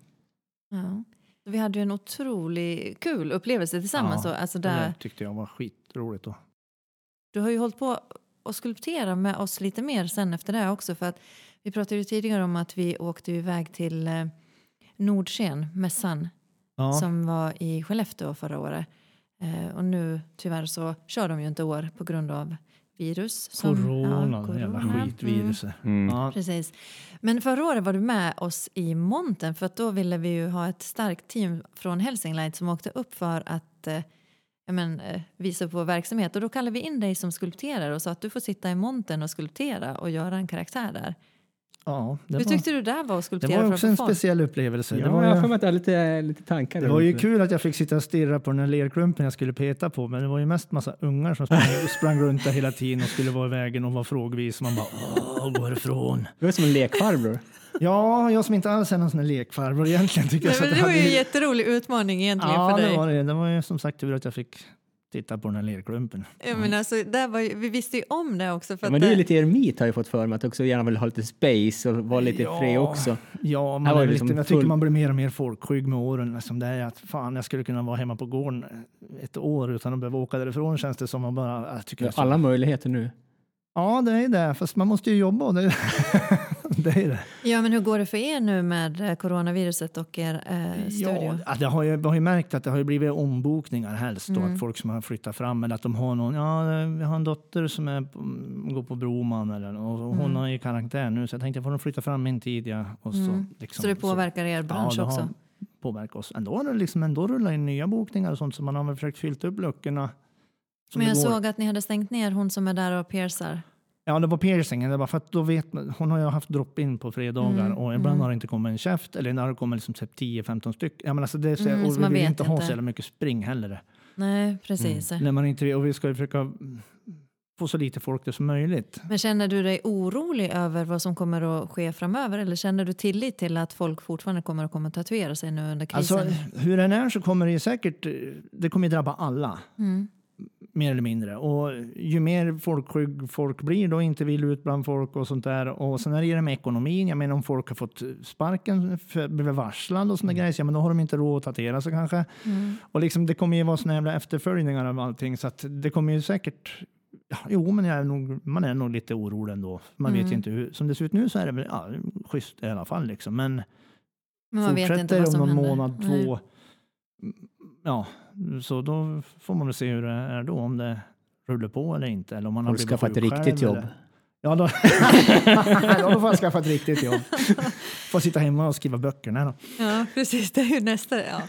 Ja. Vi hade ju en otroligt kul upplevelse tillsammans. Ja. Alltså Det där, där tyckte jag var skitroligt då. Du har ju hållit på att skulptera med oss lite mer sen efter det också. För att vi pratade ju tidigare om att vi åkte iväg till eh, Nordsken, mässan, Ja. som var i Skellefteå förra året. Eh, och nu tyvärr så kör de ju inte år på grund av virus. som- Corona, ja, det jävla corona. Mm. skitviruset. Mm. Ja. Precis. Men förra året var du med oss i monten för att då ville vi ju ha ett starkt team från Helsingland som åkte upp för att eh, ja, men, eh, visa vår verksamhet. Och då kallade vi in dig som skulpterare och sa att du får sitta i monten och skulptera och göra en karaktär där. Ja, det Hur var, tyckte du där var att det skulptera var också en folk? speciell upplevelse. Ja, det var jag har ju, för mig att jag har lite, lite tankar. det var ju kul att jag fick sitta och stirra på den här lerklumpen jag skulle peta på, men det var ju mest massa ungar som sprang, sprang runt där hela tiden och skulle vara i vägen och vara frågvis. Man bara, åh, gå ifrån. Det var som en lekfarbror. Ja, jag som inte alls är någon sån här lekfarbror egentligen tycker jag. Nej, så men det var ju en jätterolig utmaning egentligen Ja, för dig. det var det. Det var ju som sagt tur att jag fick titta på den här lerklumpen. Ja, men alltså, där var ju, vi visste ju om det också. För Ja, att men du är det- lite eremit har jag fått för mig. Att också gärna vill ha lite space och vara lite Ja. fri också. Ja, man är det lite, liksom jag tycker man blir mer och mer folkskygg med åren. Liksom det är att fan, jag skulle kunna vara hemma på gården ett år utan att behöva åka därifrån känns det som. Man bara, jag tycker det så- alla möjligheter nu. Ja, det är det. Fast man måste ju jobba och det, det är det. Ja, men hur går det för er nu med eh, coronaviruset och er eh, studio? Ja, det har ju, jag har ju märkt att det har ju blivit ombokningar helst. Då, Mm. att folk som har flyttat fram eller att de har någon. Ja, vi har en dotter som är, går på Broman eller, och hon Mm. är i karantän nu så jag tänkte får nog flytta fram min tid. Ja, och så, Mm. liksom, Så det påverkar er bransch det också? har påverka oss. Ändå har liksom ändå rullat in nya bokningar och sånt så man har väl försökt fyllt upp luckorna. Men jag såg att ni hade stängt ner hon som är där och piercar. Ja, det var piercingen. Det var för att då vet man, hon har ju haft drop-in på fredagar Mm, och ibland mm. har det inte kommit en käft eller när det kommer liksom typ 10-15 stycken. Ja, men alltså det så, Mm, och så vi vill inte ha så jävla mycket spring heller. Nej, precis. När man inte, och vi ska ju försöka mm, få så lite folk det som möjligt. Men känner du dig orolig över vad som kommer att ske framöver eller känner du tillit till att folk fortfarande kommer att komma att tatuera sig nu under krisen? Alltså, hur den är så kommer det säkert, det kommer ju drabba alla. mm. Mer eller mindre. Och ju mer folkskygg folk blir då inte vill ut bland folk och sånt där. Och sen är det det med ekonomin. Jag menar om folk har fått sparken, för, blivit varslad och såna grejer, ja, men då har de inte råd att tatuera sig kanske. Mm. Och liksom, det kommer ju vara såna jävla efterföljningar av allting så att det kommer ju säkert Ja, jo, men jag är nog, man är nog lite orolig ändå. Man vet Mm. ju inte hur. Som det ser ut nu så är det väl ja, schysst i alla fall. Liksom. Men Men man vet fortsätter inte vad om som någon händer. månad, två. mm, Ja, så då får man väl se hur det är då. Om det rullar på eller inte. Eller om man Har du skaffat ett riktigt jobb? eller- Ja, då, då får jag skaffa ett riktigt jobb. Får sitta hemma och skriva böcker. Nej, då. Ja, precis. Det är ju nästa. Ja.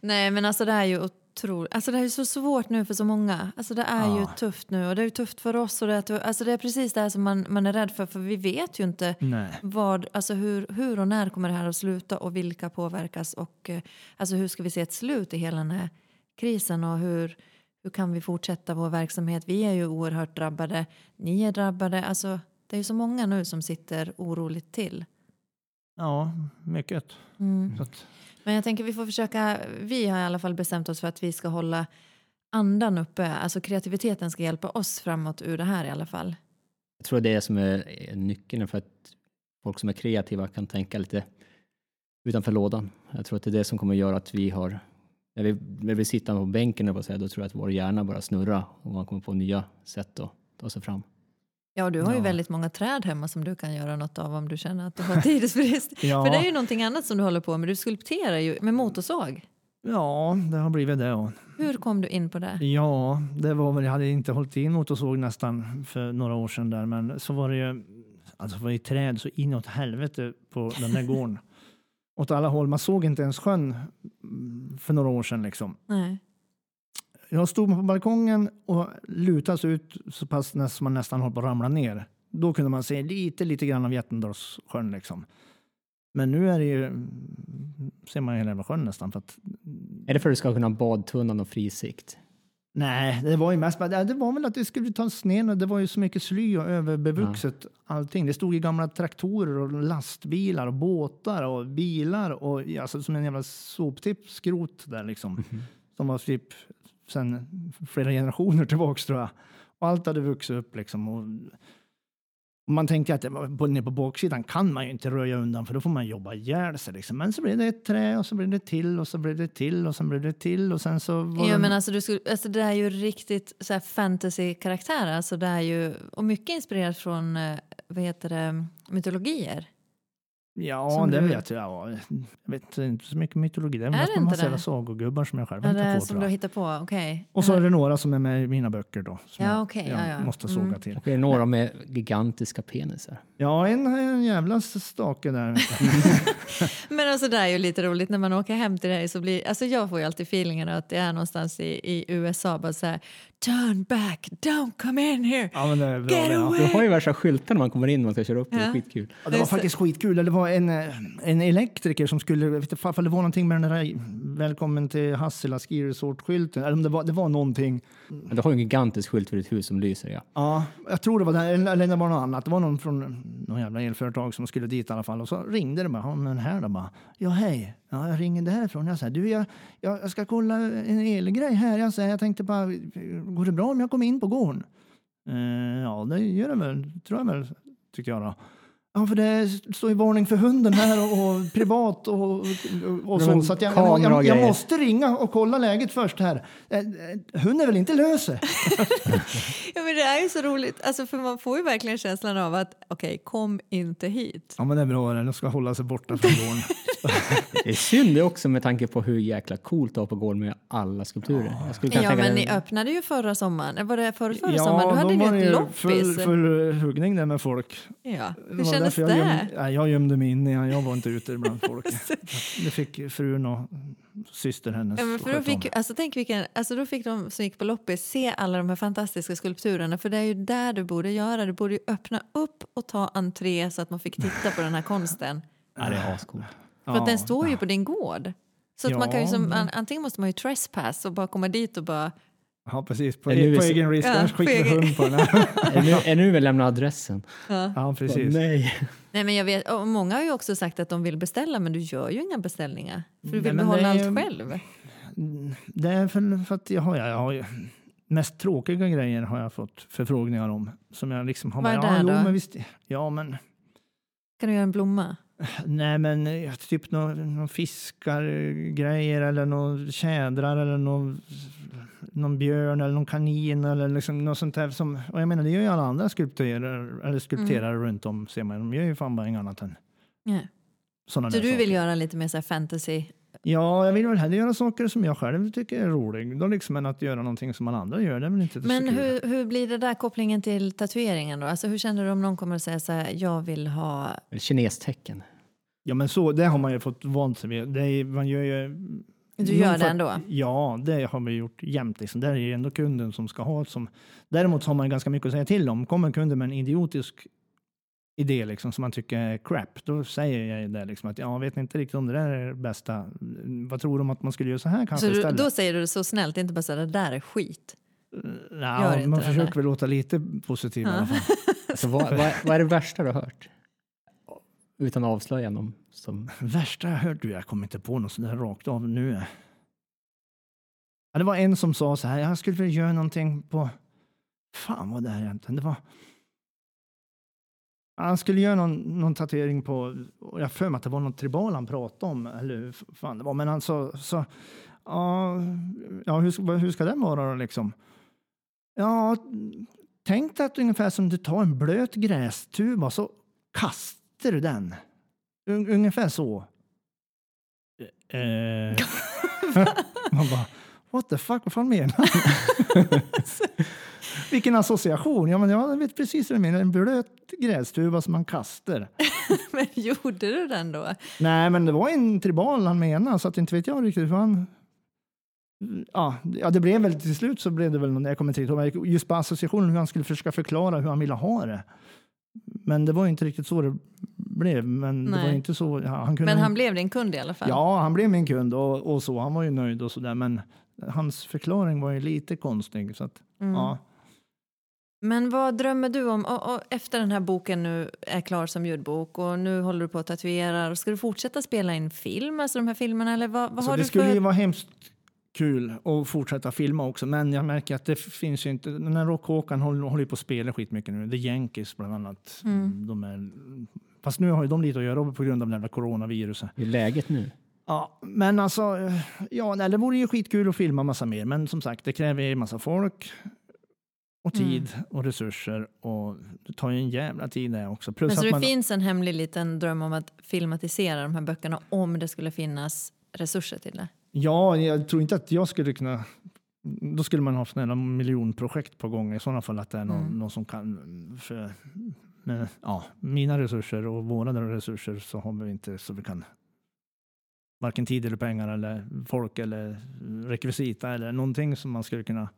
Nej, men alltså det är ju otroligt. Alltså det är ju så svårt nu för så många. Alltså det är ju Ja. tufft nu och det är ju tufft för oss. Och det, är, alltså det är precis det här som man, man är rädd för, för vi vet ju inte Nej. vad, alltså hur, hur och när kommer det här att sluta och vilka påverkas och eh, alltså hur ska vi se ett slut i hela den här krisen och hur, hur kan vi fortsätta vår verksamhet? Vi är ju oerhört drabbade, ni är drabbade. Alltså, det är ju så många nu som sitter oroligt till. Ja, mycket. Mm. Att, men jag tänker vi får försöka, vi har i alla fall bestämt oss för att vi ska hålla andan uppe, alltså kreativiteten ska hjälpa oss framåt ur det här i alla fall. Jag tror det är det som är nyckeln för att folk som är kreativa kan tänka lite utanför lådan. Jag tror att det är det som kommer att göra att vi har, när vi, när vi sitter på bänken, då tror jag att vår hjärna bara snurra och man kommer på nya sätt att ta sig fram. Ja, du har ju Ja. väldigt många träd hemma som du kan göra något av om du känner att du har tidsbrist. ja, För det är ju någonting annat som du håller på med, du skulpterar ju med motorsåg. ja, det har blivit det. Hur kom du in på det? ja, det var väl, jag hade inte hållit in motorsåg nästan för några år sedan där, men så var det ju, alltså det var ju träd så inåt helvete på den där gården. Åt alla håll. Man såg inte ens sjön mm, för några år sedan liksom. Nej. Jag stod på balkongen och lutade sig ut så pass nästan man nästan höll på att ramla ner. Då kunde man se lite, lite grann av Jättendalssjön liksom. Men nu är det ju, mm, ser man hela jävla sjön nästan. För att, Är det för att du ska kunna ha badtunnan och fri sikt? nej, det var ju mest det var väl att det skulle tas ner. Det var ju så mycket sly och överbevuxet allting. Det stod ju gamla traktorer och lastbilar och båtar och bilar och ja, alltså, som en jävla soptipp skrot där liksom. Som var typ sen flera generationer tillbaks tror jag. Och allt hade vuxit upp liksom. Och, och man tänkte att på, nere på baksidan kan man ju inte röja undan för då får man jobba ihjäl sig. Liksom. Men så blev det ett trä och så blev det till och så blev det till och sen blev det till och sen så var Ja, men alltså, du skulle, alltså det är ju riktigt så här fantasy-karaktär. Alltså det är ju, och mycket inspirerat från eh, vad heter det, mytologier. Ja, Som det du- vet jag. Ja, Jag vet inte så mycket mytologi. Det är Är mest en inte massa sagogubbar som jag själv det på. som du jag. hittar på, okej. Och så är det några som är med i mina böcker då. Som Ja, jag, okej, jag ja, ja. måste såga Mm. till. Och är det några med gigantiska penisar? Ja, en, en jävla stake där. Men alltså det är ju lite roligt när man åker hem till dig så blir, alltså jag får ju alltid feelingen att det är någonstans i, i USA bara så här turn back, don't come in here. ja, men det är bra Get det, ja. away! Du har ju värsta skyltar när man kommer in och man ska köra upp, det är skitkul. Ja, det var faktiskt skitkul. Det var en, en elektriker som skulle, jag vet inte det var någonting med den där välkommen till Hassela Ski Resort-skylten. Eller om det var, det var någonting. Men du har ju en gigantisk skylt för ditt hus som lyser, ja. Ja, jag tror det var det, eller eller det var något annat. Det var någon från någon jävla elföretag som skulle dit i alla fall. Och så ringde det bara, ja men här då bara. Ja hej, ja, jag ringer därifrån. Jag säger, du jag, jag ska kolla en elgrej här. Jag säger, jag tänkte bara, går det bra om jag kommer in på gården? Eh, ja det gör det väl, tror jag väl, tyckte jag då. Ja, för det står ju varning för hunden här och, och privat och, och, och så. Så att jag, jag, jag, grejer. måste ringa och kolla läget först här. Eh, eh, Hunden är väl inte lös? Ja, men det är ju så roligt, alltså, för man får ju verkligen känslan av att okej, kom inte hit. Ja, men det är bra. Den ska hålla sig borta från gården. Det är synd det också med tanke på hur jäkla coolt det var på gården med alla skulpturer. Jag Ja, tänka men ni öppnade ju förra sommaren, var det förra, förra sommaren? Då hade ni ett ju loppis. full, full huggning där med folk. Ja. Kändes jag, det? gömde, nej, jag gömde mig inne. Jag, var inte ute bland folk. det fick frun och syster hennes Ja, men för då, fick, alltså, tänk vilken, alltså, då fick de som gick på loppis se alla de här fantastiska skulpturerna. För det är ju där du borde göra. Du borde ju öppna upp och ta entré så att man fick titta på den här konsten. Ja, det är ascoolt. För att den står ju ja. på din gård. Så att man kan ju Ja, som, antingen måste man ju trespass och bara komma dit och bara... Ja, precis. På, Ja, nu är på egen risk. Ja, Annars på skickar vi hund på den här. är, nu, väl lämna adressen? Ja. Ja, precis. Nej. Nej, men jag vet, och många har ju också sagt att de vill beställa men du gör ju inga beställningar. För du Nej, vill men behålla allt själv. Det är för, för att jag har, jag har ju- mest tråkiga grejer har jag fått förfrågningar om. Som jag liksom har Vad är det ja, då? jo, men visst, ja, men Kan du göra en blomma? Nej, men eh, typ någon, någon fiskargrejer eller någon tjädrar eller någon, någon björn eller någon kanin eller liksom något sånt där. Som, och jag menar, det gör ju alla andra skulptörer eller skulpterare Mm. runt om ser man. De gör ju fan bara inget annat än sådana Så där du saker. vill göra lite mer så här fantasy? Ja, jag vill väl hellre göra saker som jag själv tycker är roligt. Då liksom än att göra någonting som alla andra gör. Det är väl inte Men hur, hur blir det där kopplingen till tatueringen då? Alltså hur känner du om någon kommer att säga så här, jag vill ha... Kinestecken. Ja, men så, det har man ju fått vant sig vid. Det är, man gör ju, Du gör det ändå? Ja, det har vi gjort jämt. Liksom. Det är ju ändå kunden som ska ha som... Däremot har man ganska mycket att säga till om. Kommer kunden med en idiotisk idé liksom, som man tycker är crap, då säger jag det liksom att jag vet inte riktigt om det där är det bästa. Vad tror du om att man skulle göra så här kanske Så du, istället? då säger du det så snällt, inte bara så det där är skit. gör ja, inte man det försöker där. väl låta lite positiv i alla fall. Alltså, vad, vad, vad är det värsta du har hört? Utan att avslöja någon som... Värsta jag hört, du, jag kommer inte på något sådär rakt av nu. Ja, det var en som sa så här, jag skulle vilja göra någonting på... Fan vad det här egentligen, det var... Han skulle göra någon, någon tatuering på, och jag har för mig att det var något tribal han pratade om, eller hur fan det var, men han sa, så, ja, ja hur, ska- hur ska den vara då liksom? Ja, tänk dig att ungefär som du tar en blöt grästuba så kastar du den. Un, ungefär så. Eh, man bara, what the fuck, vad fan menar han? Vilken association. Ja, men jag vet precis vad du menar. En blöt grästuva som man kastar. Men gjorde du den då? Nej, men det var en tribal han menade, så att inte vet jag riktigt hur han... Ja, ja, det blev väl till slut så blev det väl någon, jag kommer inte ihåg, just på associationen hur han skulle försöka förklara hur han ville ha det. Men det var inte riktigt så det blev. Men det var inte så, han kunde Men han blev din kund i alla fall? Ja, han blev min kund och, och så. Han var ju nöjd och så där. Men hans förklaring var ju lite konstig. Så att, Mm. ja. Men vad drömmer du om? Och, och efter den här boken nu är klar som ljudbok och nu håller du på att tatuera. Ska du fortsätta spela in film, alltså de här filmerna? Eller vad, vad Så har det du skulle för... ju vara hemskt kul att fortsätta filma också. Men jag märker att det finns ju inte. Den här Rock-Håkan håller, håller på att spela skitmycket nu. The Yankees bland annat. Mm. De är, fast nu har ju de lite att göra på grund av det jävla coronaviruset. Hur är läget nu? Ja, men alltså, ja, nej, det vore ju skitkul att filma massa mer. Men som sagt, det kräver ju massa folk och Mm. tid och resurser och det tar ju en jävla tid det också. Plus Men så att det man, finns en hemlig liten dröm om att filmatisera de här böckerna om det skulle finnas resurser till det? Ja, jag tror inte att jag skulle kunna... Då skulle man ha sådana miljonprojekt på gång i sådana fall att det är någon, Mm. någon som kan... För, med, ja, mina resurser och våra resurser så har vi inte så vi kan varken tid eller pengar eller folk eller rekvisita eller någonting som man skulle kunna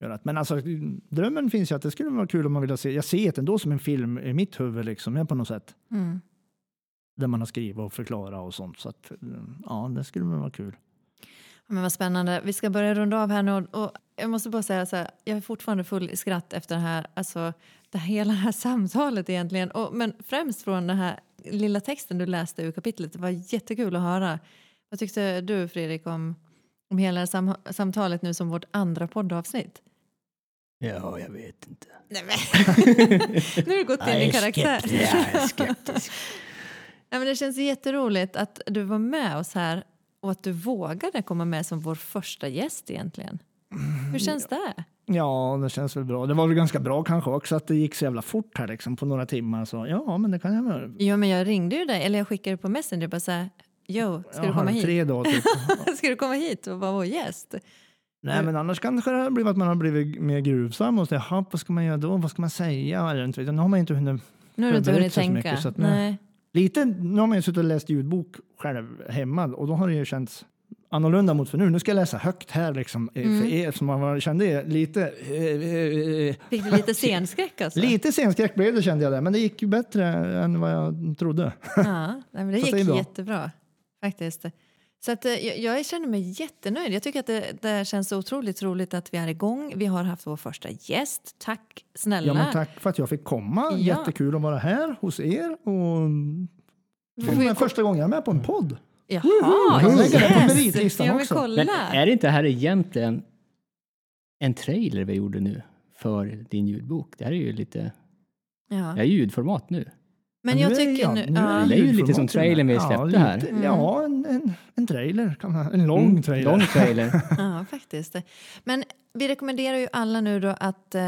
göra. Men alltså drömmen finns ju att det skulle vara kul om man vill se. Jag ser det ändå som en film i mitt huvud liksom, på något sätt. Mm. Där man har skrivit och förklarat och sånt. Så att, ja, det skulle vara kul. Men vad spännande. Vi ska börja runda av här nu. Och jag måste bara säga så här, jag är fortfarande full i skratt efter det här, alltså det här, hela det här samtalet egentligen. Och, men främst från den här lilla texten du läste ur kapitlet. Det var jättekul att höra. Vad tyckte du Fredrik om, om hela det sam samtalet nu som vårt andra poddavsnitt? Ja, jag vet inte. Nej, men. nu har du gått in i karaktär. Jag är skeptisk. Ja, men det känns jätteroligt att du var med oss här och att du vågade komma med som vår första gäst egentligen. Hur känns det? Ja, det känns väl bra. Det var väl ganska bra kanske också att det gick så jävla fort här liksom på några timmar. Så ja, men det kan jag väl. Ja, men jag ringde ju dig, eller jag skickade på Messenger bara så här, Jo, ska Ja, du komma hit? tre då typ. ska du komma hit och vara vår gäst? Nej, men annars kanske det har blivit att man har blivit mer gruvsam och så, jaha, vad ska man göra då? Vad ska man säga? Eller inte. Nu har man inte hunnit Nu har du inte hunnit tänka. mycket, nu- Nej. Lite, nu har man ju suttit och läst ljudbok själv hemma och då har det ju känts annorlunda mot för nu. Nu ska jag läsa högt här liksom eh, Mm. för er som varit- kände lite eh, eh, Fick du lite scenskräck alltså? Lite scenskräck blev det kände jag där, men det gick ju bättre än vad jag trodde. Ja, det gick jättebra faktiskt. Så att, eh, jag, jag känner mig jättenöjd. Jag tycker att det, det känns otroligt roligt att vi är igång. Vi har haft vår första gäst. Tack snälla. Ja, men tack för att jag fick komma. Ja. Jättekul att vara här hos er. Och är ko- första gången jag är med på en podd. Jaha, Jag på yes! meritlistan ja, men också. kolla. Men är det inte här egentligen en trailer vi gjorde nu för din ljudbok? Det här är ju lite, ja. det är ljudformat nu. Men jag tycker ja, nu... nu ja. Det är ju lite som trailern vi Ja, släppte här. lite- Mm. Ja, en, en, en trailer. Kan man, en lång Mm, trailer. Lång trailer. Ja, faktiskt. Men vi rekommenderar ju alla nu då att eh,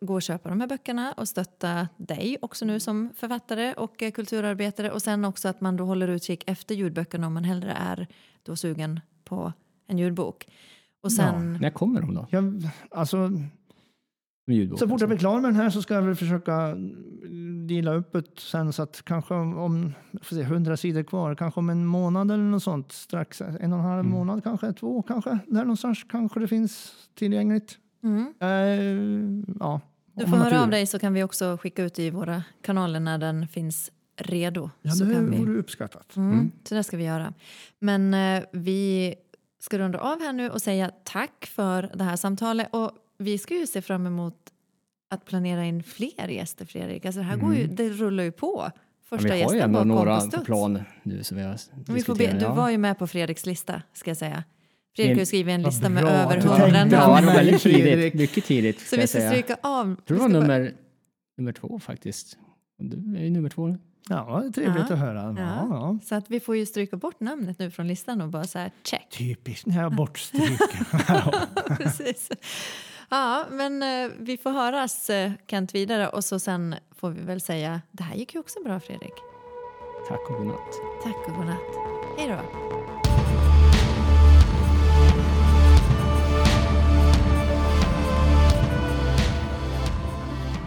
gå och köpa de här böckerna och stötta dig också nu som författare och eh, kulturarbetare och sen också att man då håller utkik efter ljudböckerna om man hellre är då sugen på en ljudbok. Och sen... När kommer de då? Jag, alltså, ljudbok, så fort jag alltså. blir klar med den här så ska jag väl försöka mm, dela upp det sen så att kanske om, får se, 100 sidor kvar, kanske om en månad eller något sånt, strax en och en halv Mm. månad kanske, två kanske, där någonstans kanske det finns tillgängligt. Mm. Eh, ja, Du om får höra av dig så kan vi också skicka ut i våra kanaler när den finns redo. Ja, så det kan vi... vore uppskattat. Mm, Mm. Så det ska vi göra. Men eh, vi ska runda av här nu och säga tack för det här samtalet. Och vi ska ju se fram emot att planera in fler gäster, Fredrik. Alltså det här går ju, det rullar ju på. Ja, Första vi har ju ändå några på plan nu som vi har Vi får be, du ja. var ju med på Fredriks lista, ska jag säga. Fredrik har skrivit en lista med över hundra Ja, namn. mig, väldigt tidigt. Mycket tidigt. Så vi ska säga. stryka av. Jag tror det var nummer, nummer två faktiskt. Du är ju nummer två nu. Ja, det är trevligt Ja. att höra. Ja. Ja. Ja. Så att vi får ju stryka bort namnet nu från listan och bara så här check. Typiskt, när jag bortstryker. Precis. Ja, men eh, vi får höras eh, Kent vidare och så sen får vi väl säga det här gick ju också bra Fredrik. Tack och godnatt. Tack och godnatt. Hej då.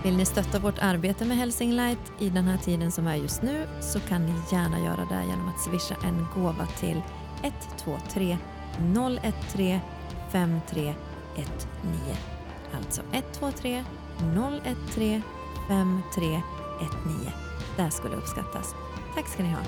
Vill ni stötta vårt arbete med Helsing Light i den här tiden som är just nu så kan ni gärna göra det genom att swisha en gåva till 123 013 5319. Alltså 123 013 5319. Det skulle uppskattas. Tack ska ni ha.